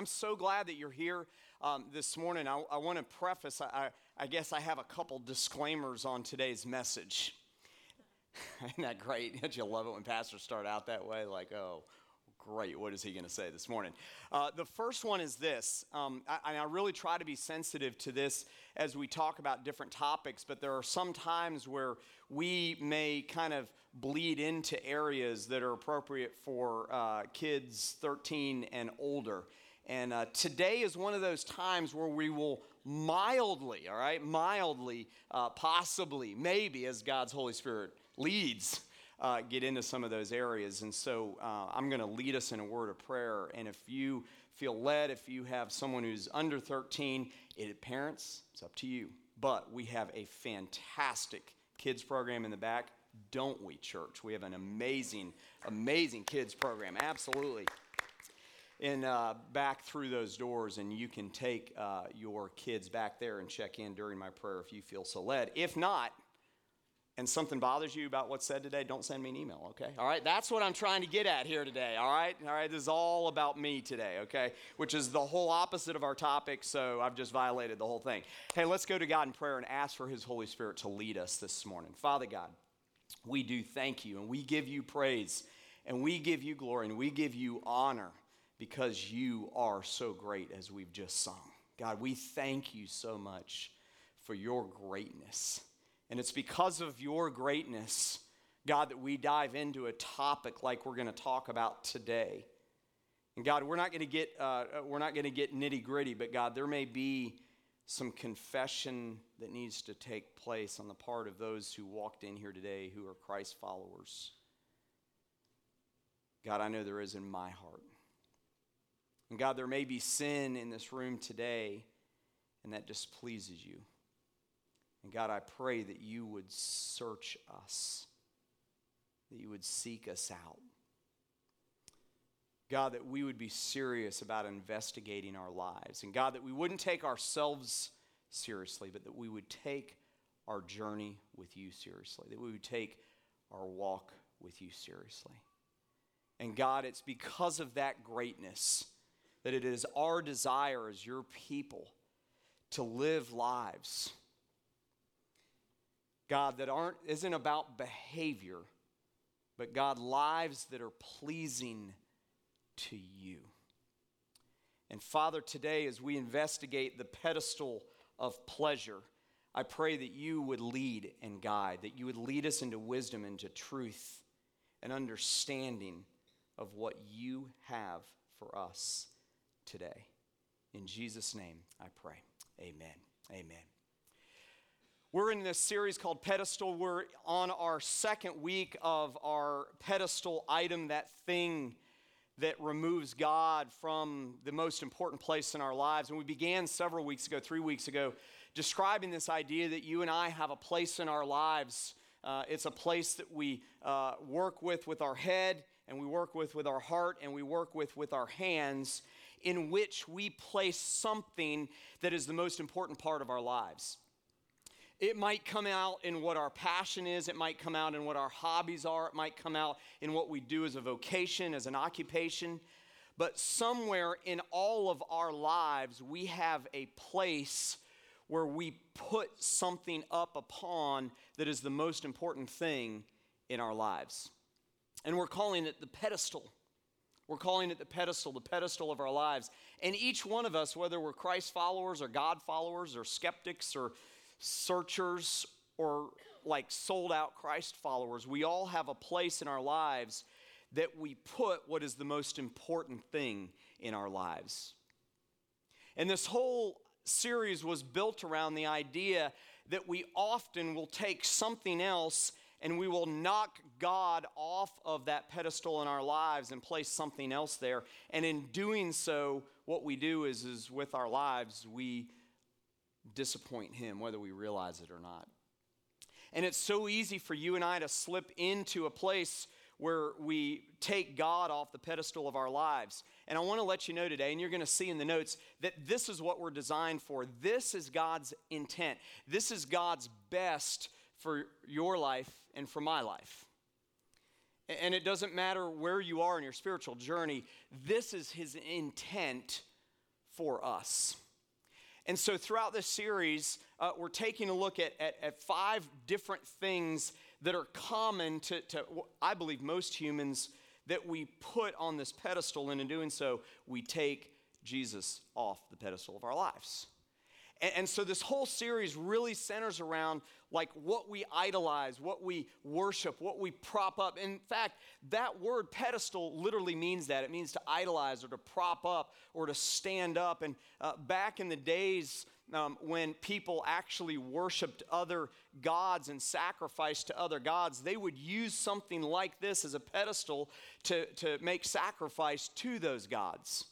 I'm so glad that you're here um, this morning. I, I want to preface, I, I guess I have a couple disclaimers on today's message. Isn't that great? Don't you love it when pastors start out that way? Like, oh, great, what is he going to say this morning? Uh, the first one is this, um, I, I really try to be sensitive to this as we talk about different topics, but there are some times where we may kind of bleed into areas that are appropriate for uh, kids 13 and older. And uh, today is one of those times where we will mildly, all right, mildly, uh, possibly, maybe, as God's Holy Spirit leads, uh, get into some of those areas. And so uh, I'm going to lead us in a word of prayer. And if you feel led, if you have someone who's under 13, it, parents, it's up to you. But we have a fantastic kids program in the back, don't we, church? We have an amazing, amazing kids program. Absolutely. And uh, back through those doors, and you can take uh, your kids back there and check in during my prayer if you feel so led. If not, and something bothers you about what's said today, don't send me an email, okay? All right, that's what I'm trying to get at here today, all right? All right, this is all about me today, okay? Which is the whole opposite of our topic, so I've just violated the whole thing. Hey, let's go to God in prayer and ask for His Holy Spirit to lead us this morning. Father God, we do thank you and we give you praise and we give you glory and we give you honor because you are so great as we've just sung. God, we thank you so much for your greatness. And it's because of your greatness, God, that we dive into a topic like we're going to talk about today. And God, we're not going to get, uh, we're not going to get nitty gritty, but God, there may be some confession that needs to take place on the part of those who walked in here today who are Christ followers. God, I know there is in my heart. And God, there may be sin in this room today, and that displeases you. And God, I pray that you would search us, that you would seek us out. God, that we would be serious about investigating our lives. And God, that we wouldn't take ourselves seriously, but that we would take our journey with you seriously, that we would take our walk with you seriously. And God, it's because of that greatness that it is our desire as your people to live lives God, that aren't, isn't about behavior, but God, lives that are pleasing to you. And Father, today, as we investigate the pedestal of pleasure, I pray that you would lead and guide, that you would lead us into wisdom, into truth, and understanding of what you have for us today. In Jesus' name, I pray. Amen. Amen. We're in this series called Pedestal. We're on our second week of our pedestal item, that thing that removes God from the most important place in our lives. And we began several weeks ago, three weeks ago, describing this idea that you and I have a place in our lives. Uh, it's a place that we uh, work with with our head, and we work with with our heart, and we work with with our hands, in which we place something that is the most important part of our lives. It might come out in what our passion is, it might come out in what our hobbies are, it might come out in what we do as a vocation, as an occupation. But somewhere in all of our lives, we have a place where we put something up upon that is the most important thing in our lives. And we're calling it the pedestal. We're calling it the pedestal, the pedestal of our lives. And each one of us, whether we're Christ followers or God followers or skeptics or searchers or like sold out Christ followers, we all have a place in our lives that we put what is the most important thing in our lives. And this whole series was built around the idea that we often will take something else and we will knock God off of that pedestal in our lives and place something else there. And in doing so, what we do is, is with our lives, we disappoint Him, whether we realize it or not. And it's so easy for you and I to slip into a place where we take God off the pedestal of our lives. And I want to let you know today, and you're going to see in the notes, that this is what we're designed for. This is God's intent. This is God's best for your life and for my life. And it doesn't matter where you are in your spiritual journey, this is His intent for us. And so, throughout this series, uh, we're taking a look at, at, at, five different things that are common to, to, I believe, most humans that we put on this pedestal. And in doing so, we take Jesus off the pedestal of our lives. And, and so, this whole series really centers around like what we idolize, what we worship, what we prop up. In fact, that word pedestal literally means that. It means to idolize or to prop up or to stand up. And uh, back in the days, um, when people actually worshiped other gods and sacrificed to other gods, they would use something like this as a pedestal to, to make sacrifice to those gods.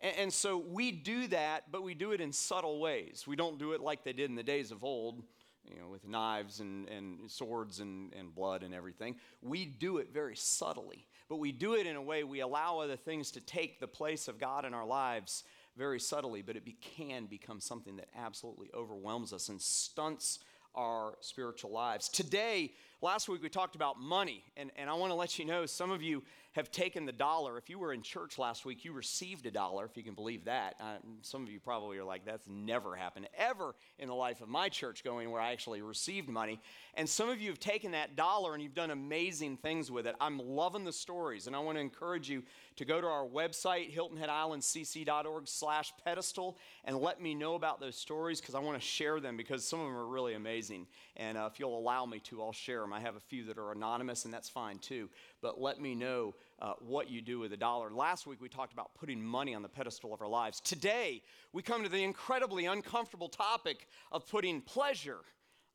And, and so we do that, but we do it in subtle ways. We don't do it like they did in the days of old you know, with knives and, and swords and, and blood and everything. We do it very subtly, but we do it in a way we allow other things to take the place of God in our lives very subtly, but it be, can become something that absolutely overwhelms us and stunts our spiritual lives. Today, last week we talked about money, and, and I want to let you know some of you have taken the dollar. If you were in church last week, you received a dollar, if you can believe that. Uh, some of you probably are like, that's never happened ever in the life of my church going where I actually received money. And some of you have taken that dollar and you've done amazing things with it. I'm loving the stories, and I want to encourage you to go to our website, hiltonheadislandcc.org slash pedestal, and let me know about those stories because I want to share them because some of them are really amazing. And uh, if you'll allow me to, I'll share them. I have a few that are anonymous, and that's fine too. But let me know uh, what you do with a dollar. Last week we talked about putting money on the pedestal of our lives. Today we come to the incredibly uncomfortable topic of putting pleasure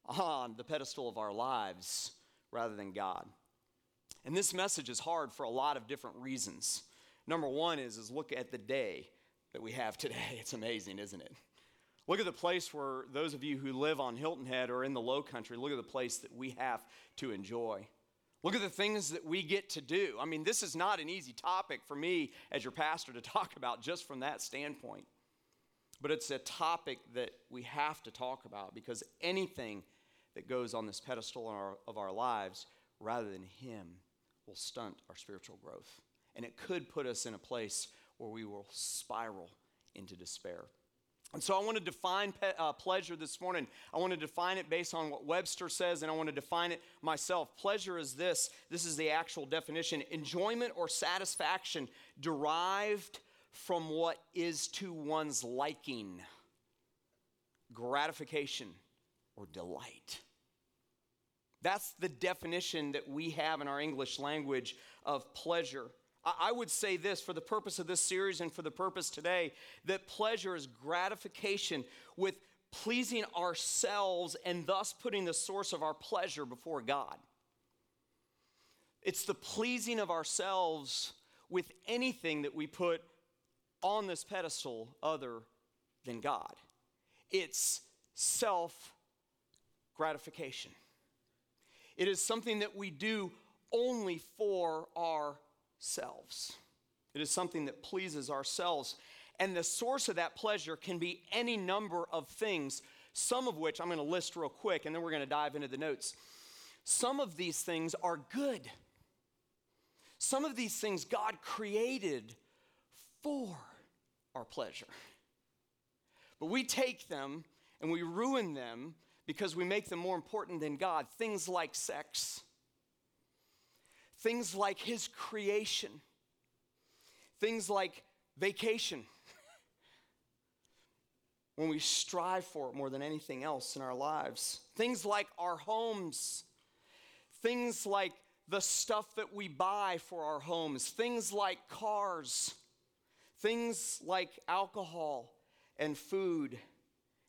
on the pedestal of our lives rather than God. And this message is hard for a lot of different reasons. Number one is, is look at the day that we have today. It's amazing, isn't it? Look at the place where those of you who live on Hilton Head or in the low country, look at the place that we have to enjoy. Look at the things that we get to do. I mean, this is not an easy topic for me as your pastor to talk about just from that standpoint. But it's a topic that we have to talk about because anything that goes on this pedestal our, of our lives rather than Him will stunt our spiritual growth. And it could put us in a place where we will spiral into despair. And so I want to define pe- uh, pleasure this morning. I want to define it based on what Webster says, and I want to define it myself. Pleasure is this this is the actual definition enjoyment or satisfaction derived from what is to one's liking, gratification, or delight. That's the definition that we have in our English language of pleasure. I would say this for the purpose of this series and for the purpose today that pleasure is gratification with pleasing ourselves and thus putting the source of our pleasure before God. It's the pleasing of ourselves with anything that we put on this pedestal other than God. It's self gratification. It is something that we do only for our selves. It is something that pleases ourselves. And the source of that pleasure can be any number of things, some of which I'm going to list real quick, and then we're going to dive into the notes. Some of these things are good. Some of these things God created for our pleasure. But we take them and we ruin them because we make them more important than God. Things like sex, Things like his creation, things like vacation. when we strive for it more than anything else in our lives, things like our homes, things like the stuff that we buy for our homes, things like cars, things like alcohol and food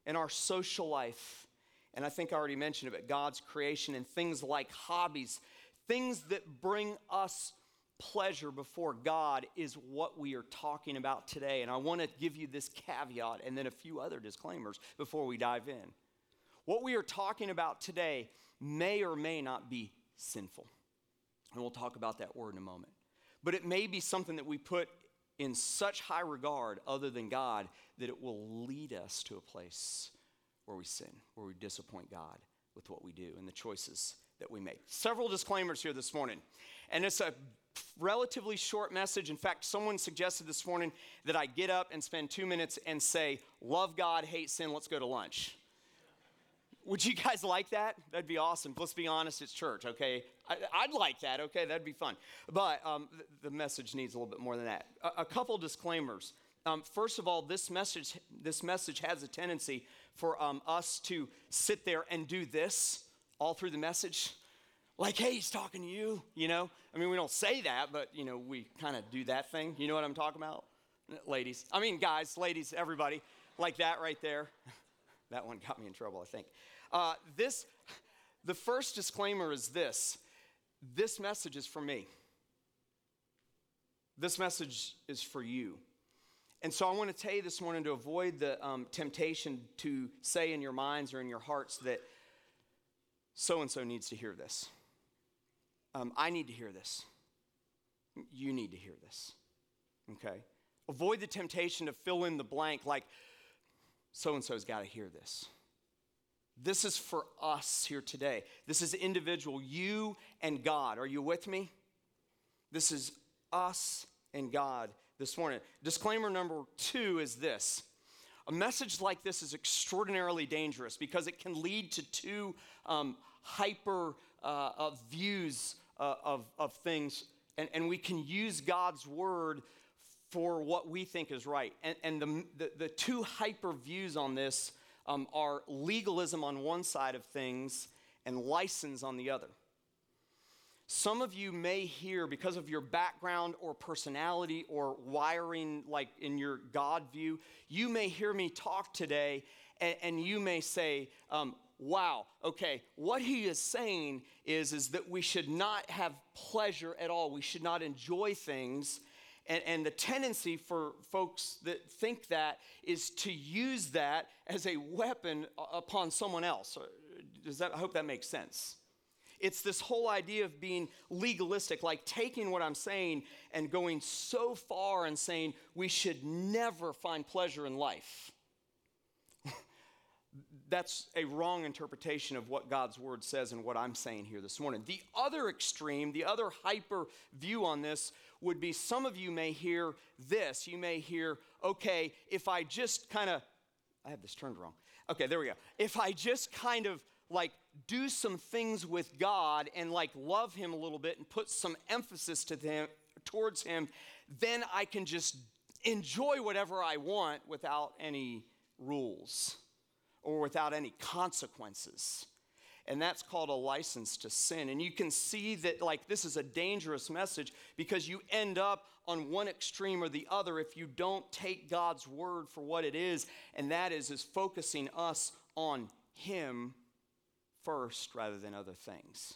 and our social life. And I think I already mentioned it, but God's creation and things like hobbies, Things that bring us pleasure before God is what we are talking about today. And I want to give you this caveat and then a few other disclaimers before we dive in. What we are talking about today may or may not be sinful. And we'll talk about that word in a moment. But it may be something that we put in such high regard other than God that it will lead us to a place where we sin, where we disappoint God with what we do and the choices that we make. Several disclaimers here this morning. And it's a relatively short message. In fact, someone suggested this morning that I get up and spend two minutes and say, Love God, hate sin, let's go to lunch. Would you guys like that? That'd be awesome. Let's be honest, it's church, okay? I, would like that, okay? That'd be fun. But um, the, message needs a little bit more than that. A, a couple disclaimers. Um, first of all, this message, this message has a tendency for um, us to sit there and do this all through the message. Like, hey, he's talking to you, you know? I mean, we don't say that, but, you know, we kind of do that thing. You know what I'm talking about? Ladies. I mean, guys, ladies, everybody. Like that right there. that one got me in trouble, I think. Uh, this, the first disclaimer is this this message is for me. This message is for you. And so I want to tell you this morning to avoid the um, temptation to say in your minds or in your hearts that so and so needs to hear this. Um, I need to hear this. You need to hear this. Okay? Avoid the temptation to fill in the blank like so and so's got to hear this. This is for us here today. This is individual, you and God. Are you with me? This is us and God this morning. Disclaimer number two is this a message like this is extraordinarily dangerous because it can lead to two um, hyper uh, views uh, of, of things, and, and we can use God's word for what we think is right. And, and the, the, the two hyper views on this um, are legalism on one side of things and license on the other. Some of you may hear, because of your background or personality or wiring, like in your God view, you may hear me talk today and, and you may say, um, wow, okay, what he is saying is, is that we should not have pleasure at all. We should not enjoy things and, and the tendency for folks that think that is to use that as a weapon upon someone else. Does that, I hope that makes sense. It's this whole idea of being legalistic, like taking what I'm saying and going so far and saying we should never find pleasure in life. That's a wrong interpretation of what God's word says and what I'm saying here this morning. The other extreme, the other hyper view on this would be some of you may hear this. You may hear, okay, if I just kind of, I have this turned wrong. Okay, there we go. If I just kind of like do some things with God and like love Him a little bit and put some emphasis to them towards Him, then I can just enjoy whatever I want without any rules or without any consequences and that's called a license to sin. And you can see that, like, this is a dangerous message because you end up on one extreme or the other if you don't take God's word for what it is, and that is, is focusing us on Him first rather than other things.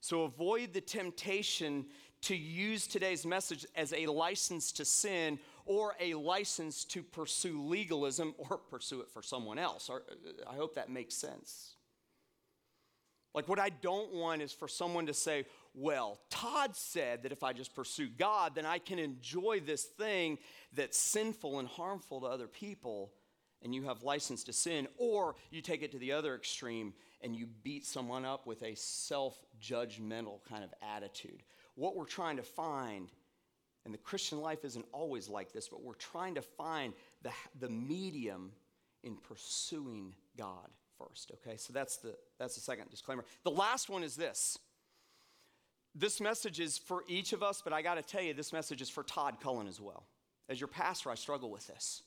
So avoid the temptation to use today's message as a license to sin or a license to pursue legalism or pursue it for someone else. Uh, I hope that makes sense. Like, what I don't want is for someone to say, well, Todd said that if I just pursue God, then I can enjoy this thing that's sinful and harmful to other people, and you have license to sin. Or you take it to the other extreme and you beat someone up with a self judgmental kind of attitude. What we're trying to find, and the Christian life isn't always like this, but we're trying to find the, the medium in pursuing God first. Okay, so that's the that's the second disclaimer. The last one is this. This message is for each of us, but I got to tell you, this message is for Todd Cullen as well. As your pastor, I struggle with this.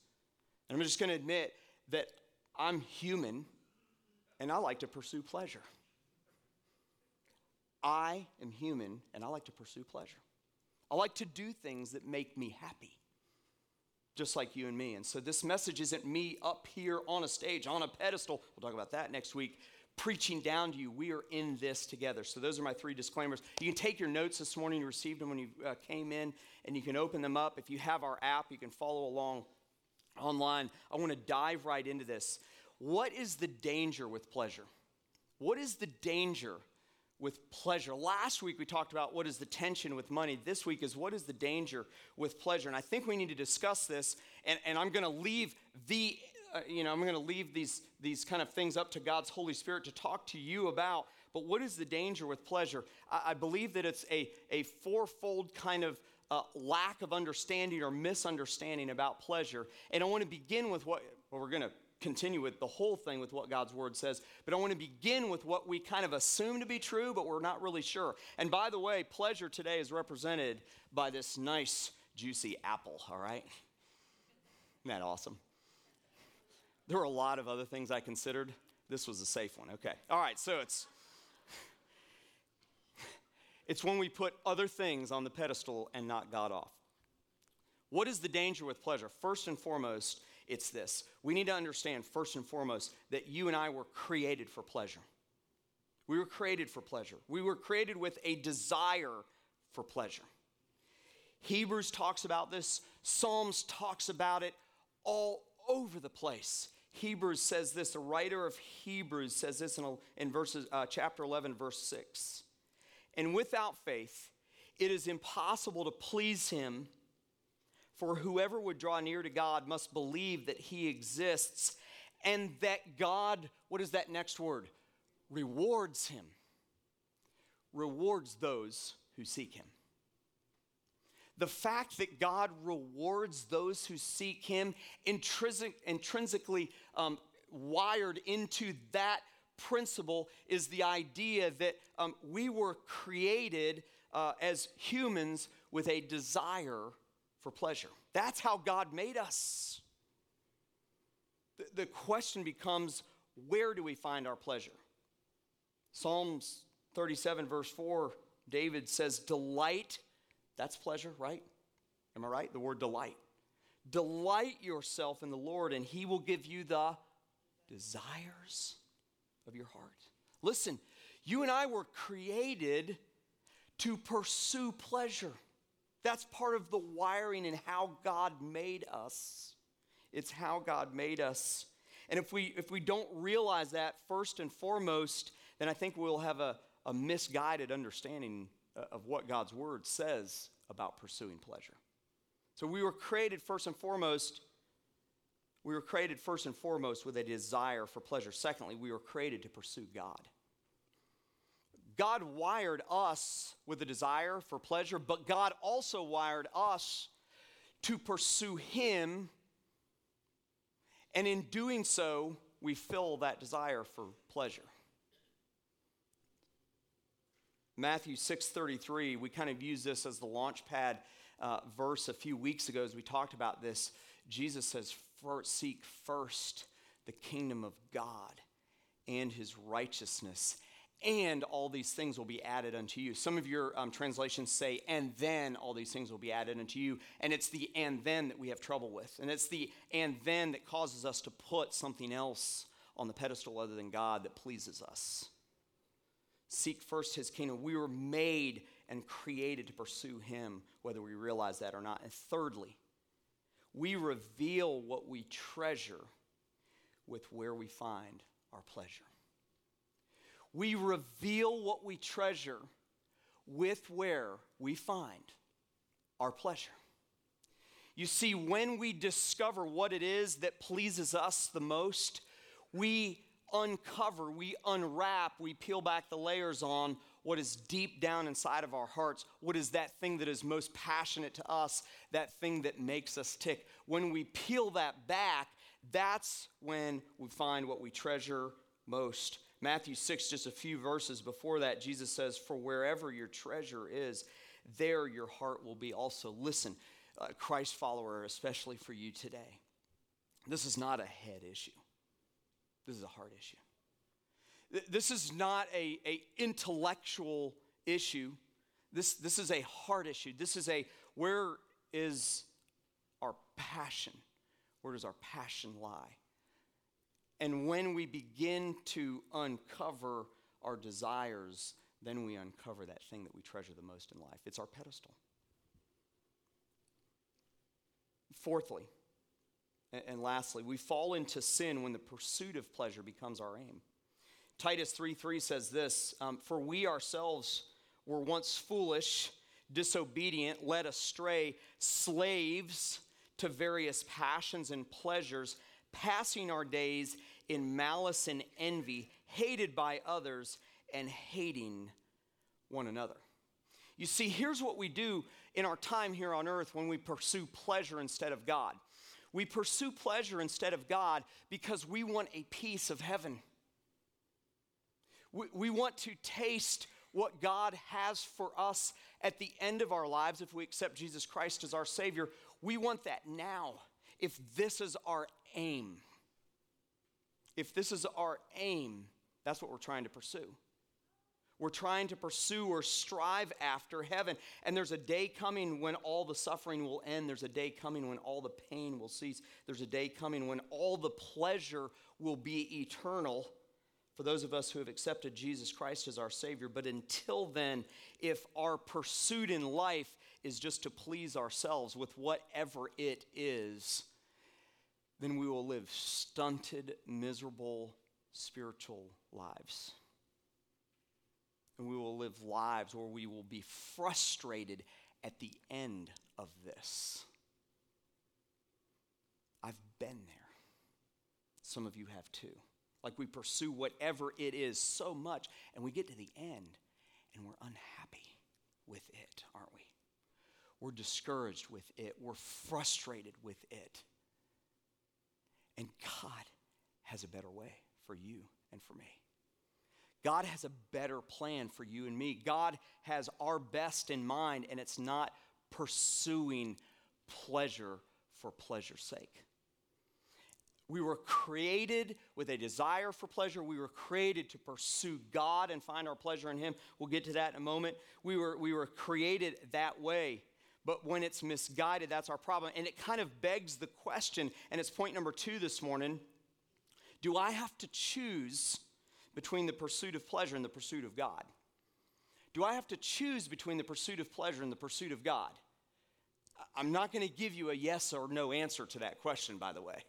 And I'm just going to admit that I'm human and I like to pursue pleasure. I am human and I like to pursue pleasure. I like to do things that make me happy just like you and me. And so this message isn't me up here on a stage, on a pedestal. We'll talk about that next week. Preaching down to you. We are in this together. So, those are my three disclaimers. You can take your notes this morning. You received them when you uh, came in, and you can open them up. If you have our app, you can follow along online. I want to dive right into this. What is the danger with pleasure? What is the danger with pleasure. Last week we talked about what is the tension with money. This week is what is the danger with pleasure. And I think we need to discuss this. And, and I'm going to leave the, uh, you know, I'm going to leave these, these kind of things up to God's Holy Spirit to talk to you about. But what is the danger with pleasure? I, I believe that it's a, a fourfold kind of uh, lack of understanding or misunderstanding about pleasure. And I want to begin with what well, we're going to continue with the whole thing with what God's word says, but I want to begin with what we kind of assume to be true, but we're not really sure. And by the way, pleasure today is represented by this nice, juicy apple, all right? Isn't that awesome? There were a lot of other things I considered. This was a safe one. Okay. All right, so it's it's when we put other things on the pedestal and not God off. What is the danger with pleasure? First and foremost, it's this. We need to understand, first and foremost, that you and I were created for pleasure. We were created for pleasure. We were created with a desire for pleasure. Hebrews talks about this, Psalms talks about it all over the place. Hebrews says this, the writer of Hebrews says this in, in verses, uh, chapter 11, verse 6. And without faith, it is impossible to please him for whoever would draw near to God must believe that he exists and that God, what is that next word? Rewards him. Rewards those who seek him. The fact that God rewards those who seek him, intrinsic, intrinsically um, wired into that principle, is the idea that um, we were created uh, as humans with a desire for pleasure. That's how God made us. The, the question becomes where do we find our pleasure? Psalms 37, verse 4, David says, Delight, that's pleasure, right? Am I right? The word delight. Delight yourself in the Lord, and he will give you the desires of your heart. Listen, you and I were created to pursue pleasure. That's part of the wiring and how God made us. It's how God made us. And if we, if we don't realize that first and foremost, then I think we'll have a, a misguided understanding uh, of what God's word says about pursuing pleasure. So we were created first and foremost, we were created first and foremost with a desire for pleasure. Secondly, we were created to pursue God. God wired us with a desire for pleasure, but God also wired us to pursue Him. And in doing so, we fill that desire for pleasure. Matthew 6:33, we kind of used this as the launch pad uh, verse a few weeks ago as we talked about this. Jesus says, Seek first the kingdom of God and his righteousness, and all these things will be added unto you. Some of your um, translations say, and then all these things will be added unto you. And it's the and then that we have trouble with. And it's the and then that causes us to put something else on the pedestal other than God that pleases us. Seek first his kingdom. We were made and created to pursue him, whether we realize that or not. And thirdly, we reveal what we treasure with where we find our pleasure. We reveal what we treasure with where we find our pleasure. You see, when we discover what it is that pleases us the most, we uncover, we unwrap, we peel back the layers on what is deep down inside of our hearts. What is that thing that is most passionate to us, that thing that makes us tick? When we peel that back, that's when we find what we treasure most. Matthew 6, just a few verses before that, Jesus says, For wherever your treasure is, there your heart will be also. Listen, uh, Christ follower, especially for you today, this is not a head issue, this is a heart issue. This is not a, a intellectual issue. This, this is a heart issue. This is a where is our passion? Where does our passion lie? And when we begin to uncover our desires, then we uncover that thing that we treasure the most in life. It's our pedestal. Fourthly, and lastly, we fall into sin when the pursuit of pleasure becomes our aim. Titus 3 3 says this um, For we ourselves were once foolish, disobedient, led astray, slaves to various passions and pleasures passing our days in malice and envy, hated by others, and hating one another. You see, here's what we do in our time here on earth when we pursue pleasure instead of God. We pursue pleasure instead of God because we want a piece of heaven. We, we want to taste what God has for us at the end of our lives if we accept Jesus Christ as our Savior. We want that now if this is our aim. If this is our aim, that's what we're trying to pursue. We're trying to pursue or strive after heaven. And there's a day coming when all the suffering will end. There's a day coming when all the pain will cease. There's a day coming when all the pleasure will be eternal for those of us who have accepted Jesus Christ as our Savior. But until then, if our pursuit in life is just to please ourselves with whatever it is, then we will live stunted, miserable spiritual lives. And we will live lives where we will be frustrated at the end of this. I've been there. Some of you have too. Like we pursue whatever it is so much, and we get to the end and we're unhappy with it, aren't we? We're discouraged with it, we're frustrated with it. And God has a better way for you and for me. God has a better plan for you and me. God has our best in mind, and it's not pursuing pleasure for pleasure's sake. We were created with a desire for pleasure. We were created to pursue God and find our pleasure in Him. We'll get to that in a moment. We were, we were created that way. But when it's misguided, that's our problem. And it kind of begs the question, and it's point number two this morning do I have to choose between the pursuit of pleasure and the pursuit of God? Do I have to choose between the pursuit of pleasure and the pursuit of God? I'm not going to give you a yes or no answer to that question, by the way.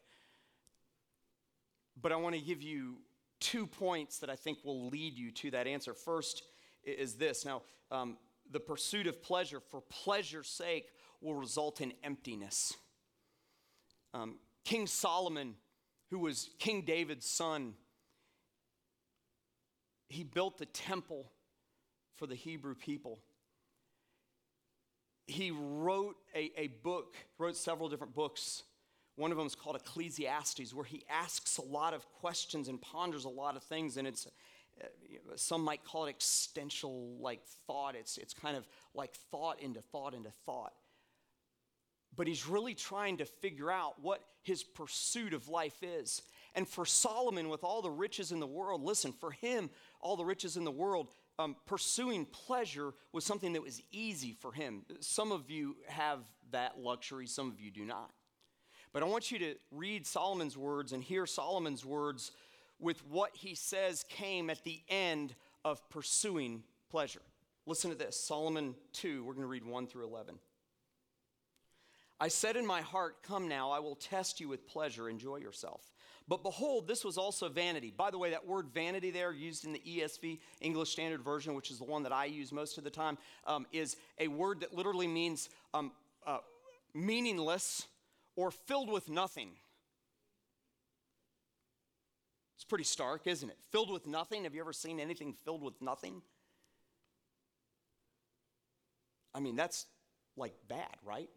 But I want to give you two points that I think will lead you to that answer. First is this. Now, um, the pursuit of pleasure for pleasure's sake will result in emptiness. Um, King Solomon, who was King David's son, he built the temple for the Hebrew people. He wrote a, a book, wrote several different books. One of them is called Ecclesiastes, where he asks a lot of questions and ponders a lot of things, and it's some might call it existential like thought. It's, it's kind of like thought into thought into thought. But he's really trying to figure out what his pursuit of life is. And for Solomon, with all the riches in the world, listen, for him, all the riches in the world, um, pursuing pleasure was something that was easy for him. Some of you have that luxury, some of you do not. But I want you to read Solomon's words and hear Solomon's words with what he says came at the end of pursuing pleasure. Listen to this Solomon 2, we're going to read 1 through 11. I said in my heart, Come now, I will test you with pleasure, enjoy yourself. But behold, this was also vanity. By the way, that word vanity there, used in the ESV, English Standard Version, which is the one that I use most of the time, um, is a word that literally means um, uh, meaningless or filled with nothing. It's pretty stark, isn't it? Filled with nothing. Have you ever seen anything filled with nothing? I mean, that's like bad, right?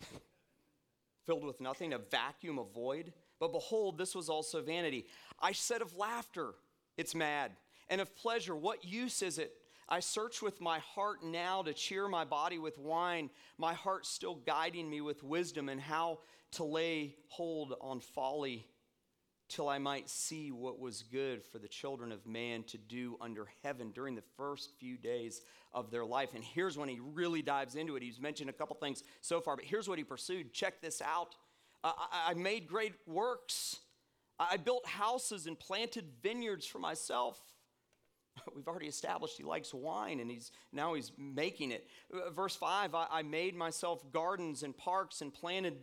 filled with nothing, a vacuum, a void. But behold, this was also vanity. I said of laughter, it's mad, and of pleasure, what use is it? I search with my heart now to cheer my body with wine, my heart still guiding me with wisdom and how to lay hold on folly till I might see what was good for the children of man to do under heaven during the first few days of their life. And here's when he really dives into it. He's mentioned a couple things so far, but here's what he pursued. Check this out. I, I made great works. I built houses and planted vineyards for myself. We've already established he likes wine and he's now he's making it. Uh, verse 5 I, I made myself gardens and parks and planted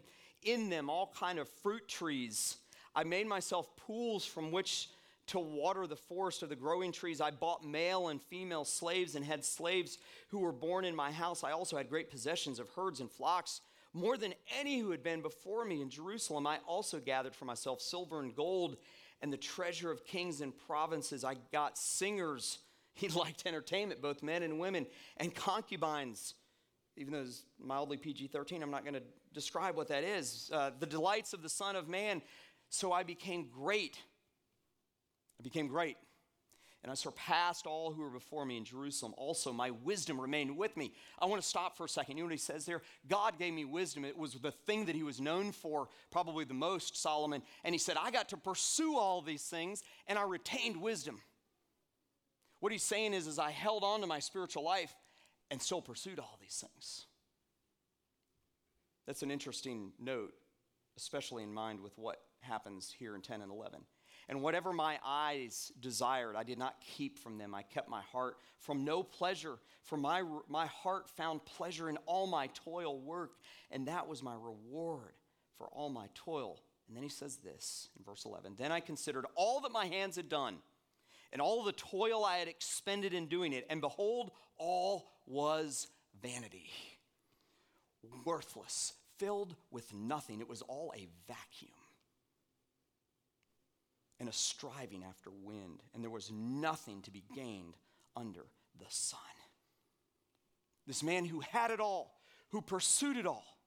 in them all kind of fruit trees I made myself pools from which to water the forest of the growing trees. I bought male and female slaves and had slaves who were born in my house. I also had great possessions of herds and flocks, more than any who had been before me in Jerusalem. I also gathered for myself silver and gold and the treasure of kings and provinces. I got singers He liked entertainment, both men and women, and concubines. Even though it's mildly PG 13, I'm not going to describe what that is. Uh, the delights of the Son of Man. So I became great. I became great and I surpassed all who were before me in Jerusalem. Also, my wisdom remained with me. I want to stop for a second. You know what he says there? God gave me wisdom. It was the thing that he was known for, probably the most, Solomon. And he said, I got to pursue all these things, and I retained wisdom. What he's saying is, is I held on to my spiritual life and still pursued all these things. That's an interesting note, especially in mind with what happens here in 10 and 11. And whatever my eyes desired, I did not keep from them. I kept my heart from no pleasure, for my, my heart found pleasure in all my toil work, and that was my reward for all my toil. And then he says this in verse 11 Then I considered all that my hands had done, and all the toil I had expended in doing it, and behold, all was vanity, worthless, filled with nothing. It was all a vacuum and a striving after wind, and there was nothing to be gained under the sun. This man who had it all, who pursued it all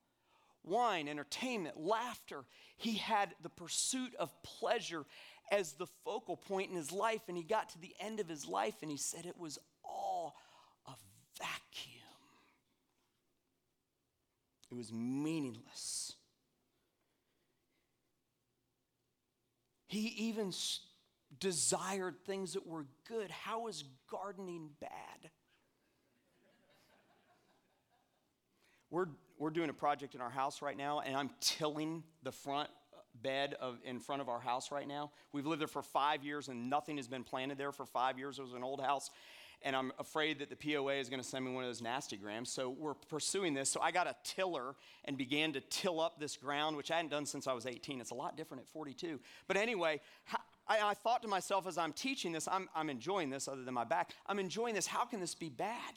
wine, entertainment, laughter he had the pursuit of pleasure as the focal point in his life, and he got to the end of his life and he said it was all a vacuum. It was meaningless. He even desired things that were good. How is gardening bad? We're, we're doing a project in our house right now, and I'm tilling the front uh, bed of, in front of our house right now. We've lived there for five years, and nothing has been planted there for five years. It was an old house, and I'm afraid that the POA is going to send me one of those nasty grams. So we're pursuing this. So I got a tiller and began to till up this ground, which I hadn't done since I was 18. It's a lot different at 42. But anyway, I, I thought to myself as I'm teaching this, I'm, I'm enjoying this other than my back. I'm enjoying this. How can this be bad?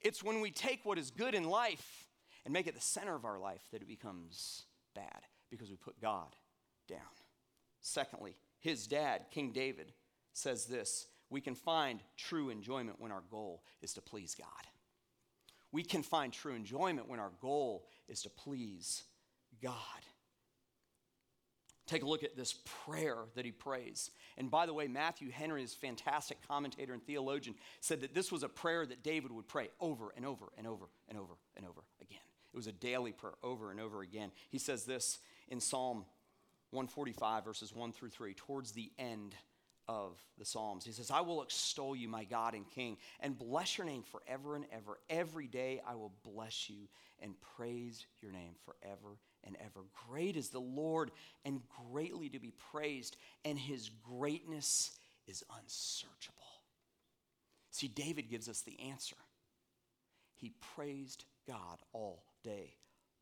It's when we take what is good in life and make it the center of our life that it becomes bad because we put God down. Secondly, his dad, King David, says this we can find true enjoyment when our goal is to please God. We can find true enjoyment when our goal is to please God. Take a look at this prayer that he prays. And by the way, Matthew Henry, his fantastic commentator and theologian, said that this was a prayer that David would pray over and over and over and over and over again. It was a daily prayer over and over again. He says this in Psalm 145, verses 1 through 3, towards the end of the Psalms. He says, I will extol you, my God and King, and bless your name forever and ever. Every day I will bless you and praise your name forever and ever. Great is the Lord and greatly to be praised, and his greatness is unsearchable. See, David gives us the answer. He praised God all day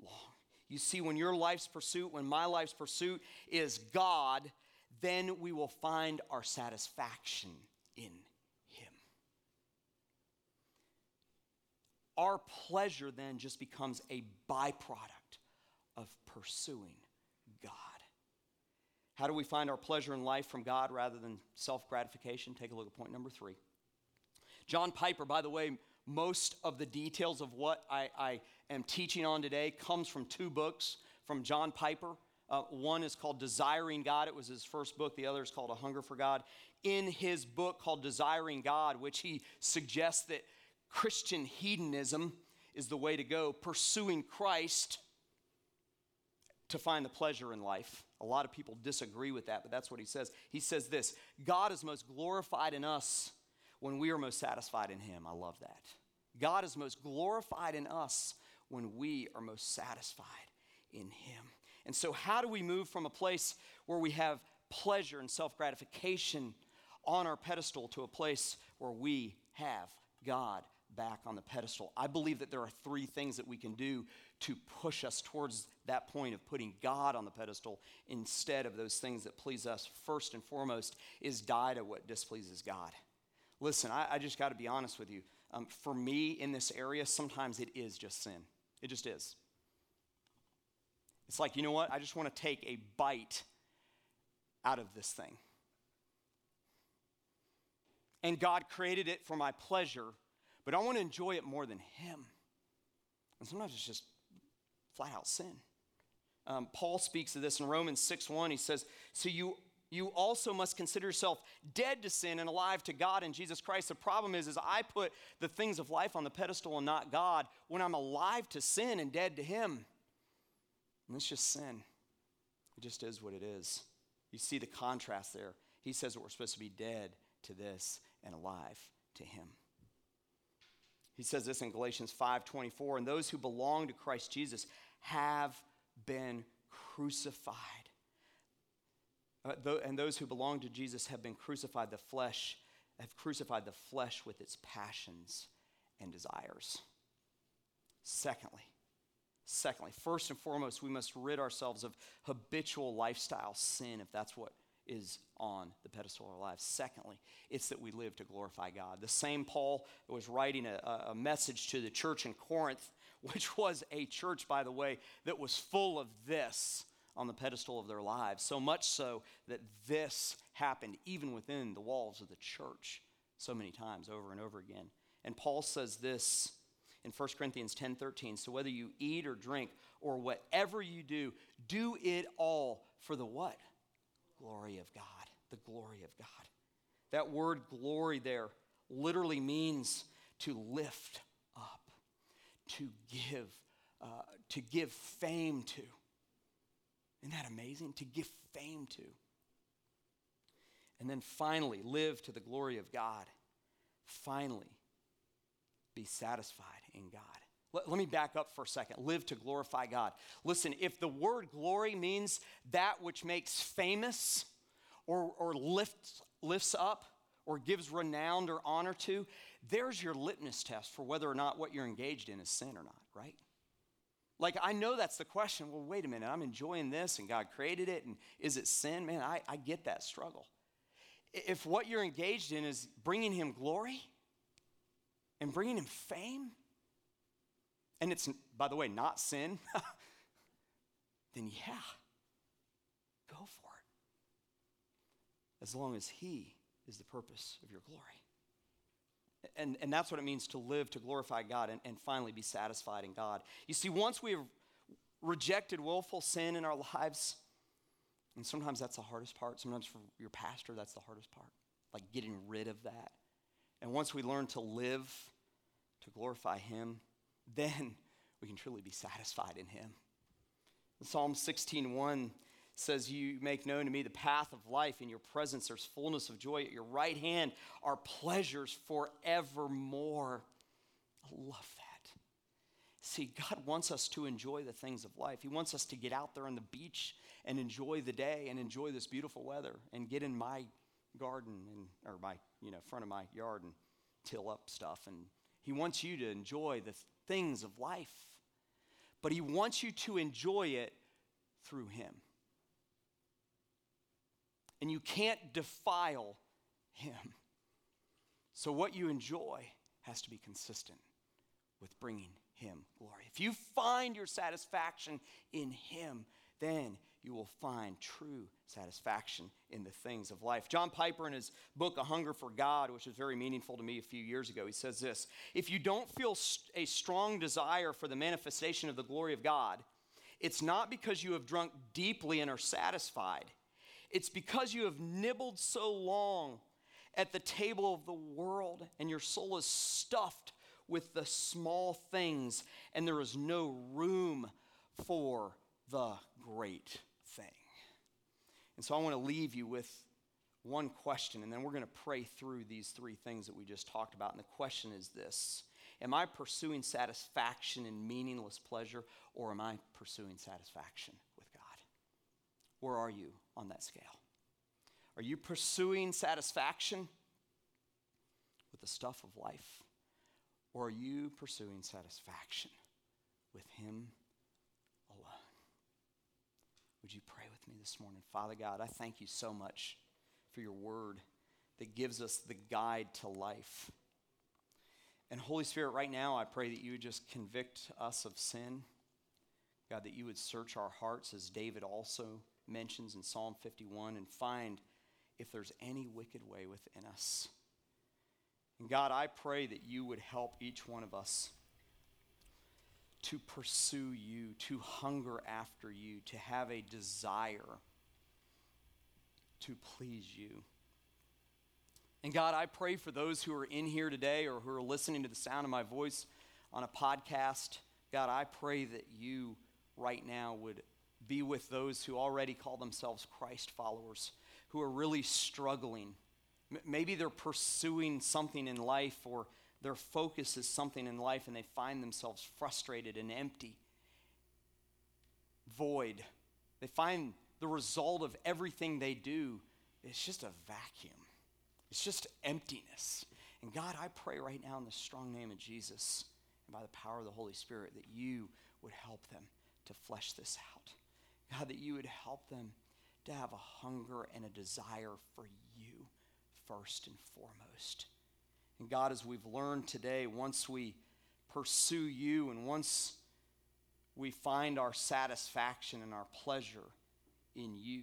long. You see, when your life's pursuit, when my life's pursuit is God, then we will find our satisfaction in Him. Our pleasure then just becomes a byproduct of pursuing God. How do we find our pleasure in life from God rather than self gratification? Take a look at point number three. John Piper, by the way, most of the details of what I, I am teaching on today comes from two books from John Piper. Uh, one is called Desiring God. It was his first book. The other is called A Hunger for God. In his book called Desiring God, which he suggests that Christian hedonism is the way to go, pursuing Christ to find the pleasure in life. A lot of people disagree with that, but that's what he says. He says this God is most glorified in us when we are most satisfied in him. I love that. God is most glorified in us when we are most satisfied in him. And so, how do we move from a place where we have pleasure and self gratification on our pedestal to a place where we have God back on the pedestal? I believe that there are three things that we can do to push us towards that point of putting God on the pedestal instead of those things that please us. First and foremost is die to what displeases God. Listen, I, I just got to be honest with you. Um, for me in this area, sometimes it is just sin. It just is. It's like, you know what? I just want to take a bite out of this thing. and God created it for my pleasure, but I want to enjoy it more than Him. And sometimes it's just flat out sin. Um, Paul speaks of this in Romans 6 1. He says, So you you also must consider yourself dead to sin and alive to God in Jesus Christ. The problem is, is I put the things of life on the pedestal and not God when I'm alive to sin and dead to Him. And it's just sin. It just is what it is. You see the contrast there. He says that we're supposed to be dead to this and alive to Him. He says this in Galatians 5:24, and those who belong to Christ Jesus have been crucified uh, and those who belong to Jesus have been crucified the flesh, have crucified the flesh with its passions and desires. Secondly, secondly, first and foremost, we must rid ourselves of habitual lifestyle sin if that's what is on the pedestal of our lives. Secondly, it's that we live to glorify God. The same Paul was writing a, a, message to the church in Corinth, which was a church, by the way, that was full of this on the pedestal of their lives. So much so that this happened even within the walls of the church so many times over and over again. And Paul says this in 1 Corinthians 10 13. So whether you eat or drink or whatever you do, do it all for the what? Glory of God. The glory of God. That word glory there literally means to lift up, to give, uh, to give fame to. Isn't that amazing? To give fame to. And then finally, live to the glory of God. Finally, be satisfied in God. Let, let, me back up for a second. Live to glorify God. Listen, if the word glory means that which makes famous or, or lifts, lifts up or gives renown or honor to, there's your litmus test for whether or not what you're engaged in is sin or not, right? Like, I know that's the question. Well, wait a minute, I'm enjoying this and God created it, and is it sin? Man, I, I get that struggle. If what you're engaged in is bringing Him glory and bringing Him fame, and it's, by the way, not sin, then yeah, go for it. As long as He is the purpose of your glory. And, and that's what it means to live to glorify God and, and finally be satisfied in God. You see, once we have rejected willful sin in our lives, and sometimes that's the hardest part. Sometimes for your pastor, that's the hardest part, like getting rid of that. And once we learn to live to glorify Him, then we can truly be satisfied in Him. Psalm 16:1 says, You make known to me the path of life. In your presence, there's fullness of joy. At your right hand are pleasures forevermore. I love that. See, God wants us to enjoy the things of life. He wants us to get out there on the beach and enjoy the day and enjoy this beautiful weather and get in my garden and or my you know front of my yard and till up stuff and he wants you to enjoy the things of life but he wants you to enjoy it through him and you can't defile him. So, what you enjoy has to be consistent with bringing him glory. If you find your satisfaction in him, then you will find true satisfaction in the things of life. John Piper, in his book, A Hunger for God, which was very meaningful to me a few years ago, he says this If you don't feel a strong desire for the manifestation of the glory of God, it's not because you have drunk deeply and are satisfied. It's because you have nibbled so long at the table of the world and your soul is stuffed with the small things and there is no room for the great. And so I want to leave you with one question and then we're going to pray through these three things that we just talked about. And the question is this Am I pursuing satisfaction in meaningless pleasure or am I pursuing satisfaction with God? where are you on that scale? Are you pursuing satisfaction with the stuff of life? Or are you pursuing satisfaction with Him alone? Would you pray me this morning? Father God, I thank you so much for your word that gives us the guide to life. And Holy Spirit, right now, I pray that you would just convict us of sin. God, that you would search our hearts as David also mentions in Psalm 51 and find if there's any wicked way within us. And God, I pray that you would help each one of us to pursue you, to hunger after you, to have a desire to please you. And God, I pray for those who are in here today or who are listening to the sound of my voice on a podcast. God, I pray that you right now would be with those who already call themselves Christ followers, who are really struggling. Maybe they're pursuing something in life or their focus is something in life and they find themselves frustrated and empty, void. They find the result of everything they do is just a vacuum. It's just emptiness. And God, I pray right now in the strong name of Jesus and by the power of the Holy Spirit that you would help them to flesh this out. God, that you would help them to have a hunger and a desire for you first and foremost. And God, as we've learned today, once we pursue you and once we find our satisfaction and our pleasure in you,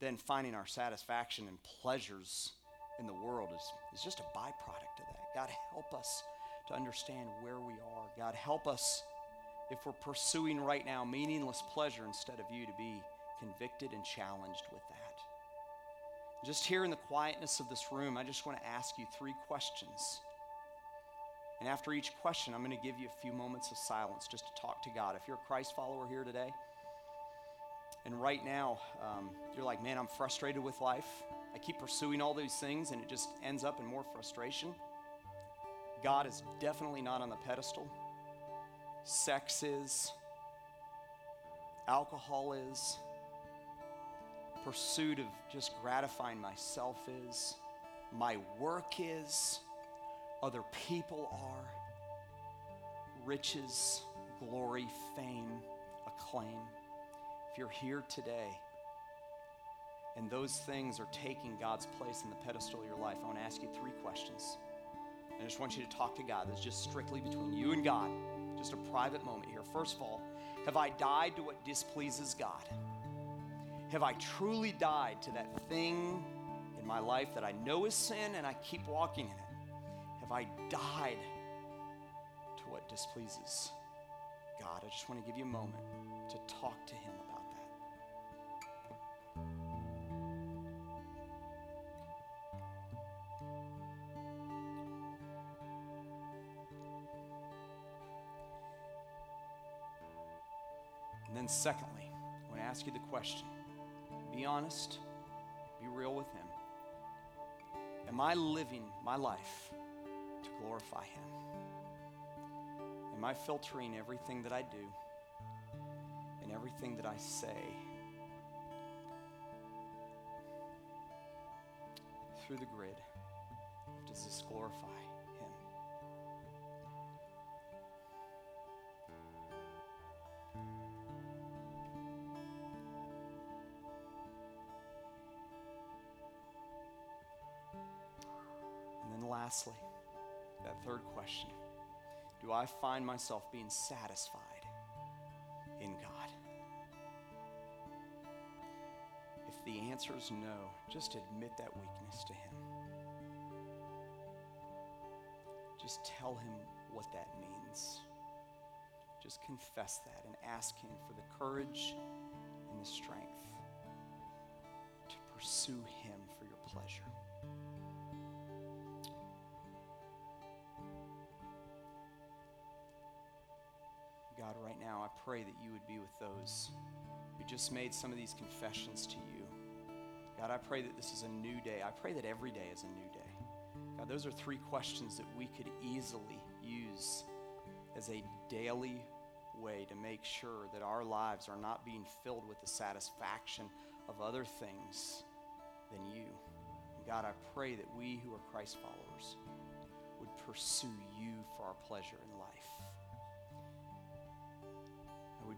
then finding our satisfaction and pleasures in the world is, is just a byproduct of that. God, help us to understand where we are. God, help us if we're pursuing right now meaningless pleasure instead of you to be convicted and challenged with that. Just here in the quietness of this room, I just want to ask you three questions. And after each question, I'm going to give you a few moments of silence just to talk to God. If you're a Christ follower here today, and right now um, you're like, man, I'm frustrated with life. I keep pursuing all these things, and it just ends up in more frustration. God is definitely not on the pedestal. Sex is, alcohol is, pursuit of just gratifying myself is, my work is, other people are, riches, glory, fame, acclaim. If you're here today and those things are taking God's place in the pedestal of your life, I want to ask you three questions. I just want you to talk to God. That's just strictly between you and God. Just a private moment here. First of all, have I died to what displeases God? Have I truly died to that thing in my life that I know is sin and I keep walking in it? Have I died to what displeases God? I just want to give you a moment to talk to Him about that. And then, secondly, I want to ask you the question be honest, be real with Him. Am I living my life to glorify Him? Am I filtering everything that I do and everything that I say through the grid? Does this glorify lastly, that third question Do I find myself being satisfied in God? If the answer is no, just admit that weakness to Him. Just tell Him what that means. Just confess that and ask Him for the courage and the strength to pursue Him for your pleasure. God, right now, I pray that you would be with those who just made some of these confessions to you. God, I pray that this is a new day. I pray that every day is a new day. God, those are three questions that we could easily use as a daily way to make sure that our lives are not being filled with the satisfaction of other things than you. And God, I pray that we who are Christ followers would pursue you for our pleasure in life.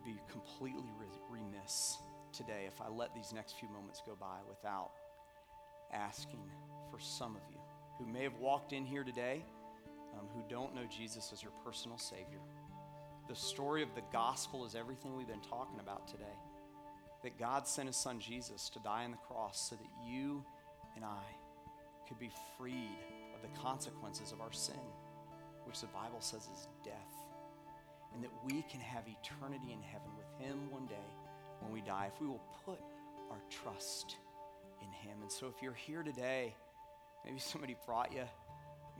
Would be completely remiss today if I let these next few moments go by without asking for some of you who may have walked in here today um, who don't know Jesus as your personal Savior. The story of the gospel is everything we've been talking about today. That God sent His Son Jesus to die on the cross so that you and I could be freed of the consequences of our sin, which the Bible says is death. And that we can have eternity in heaven with Him one day when we die if we will put our trust in Him. And so if you're here today, maybe somebody brought you,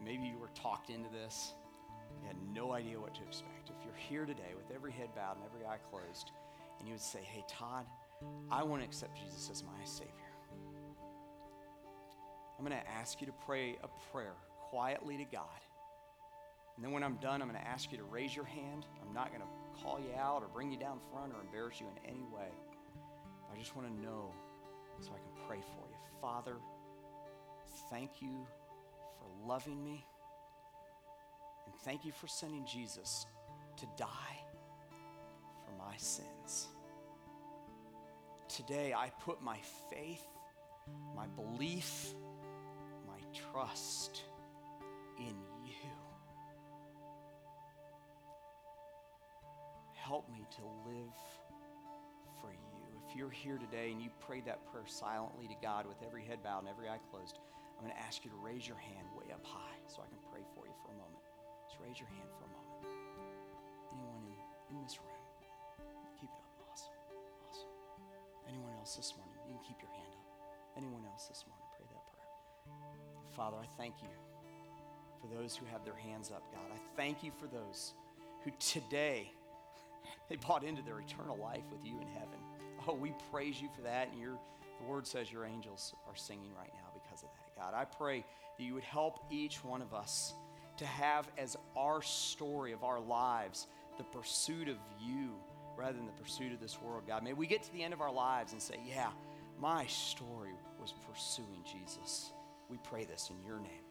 maybe you were talked into this, you had no idea what to expect. If you're here today with every head bowed and every eye closed, and you would say, Hey, Todd, I want to accept Jesus as my Savior. I'm going to ask you to pray a prayer quietly to God. And then when I'm done, I'm going to ask you to raise your hand. I'm not going to call you out or bring you down front or embarrass you in any way. I just want to know so I can pray for you. Father, thank you for loving me. And thank you for sending Jesus to die for my sins. Today, I put my faith, my belief, my trust in you. Help me to live for you. If you're here today and you prayed that prayer silently to God with every head bowed and every eye closed, I'm going to ask you to raise your hand way up high so I can pray for you for a moment. Just raise your hand for a moment. Anyone in, in this room? Keep it up. Awesome. Awesome. Anyone else this morning? You can keep your hand up. Anyone else this morning? Pray that prayer. Father, I thank you for those who have their hands up, God. I thank you for those who today they bought into their eternal life with you in heaven. Oh, we praise you for that. And your, the word says your angels are singing right now because of that. God, I pray that you would help each one of us to have as our story of our lives the pursuit of you rather than the pursuit of this world, God. May we get to the end of our lives and say, yeah, my story was pursuing Jesus. We pray this in your name.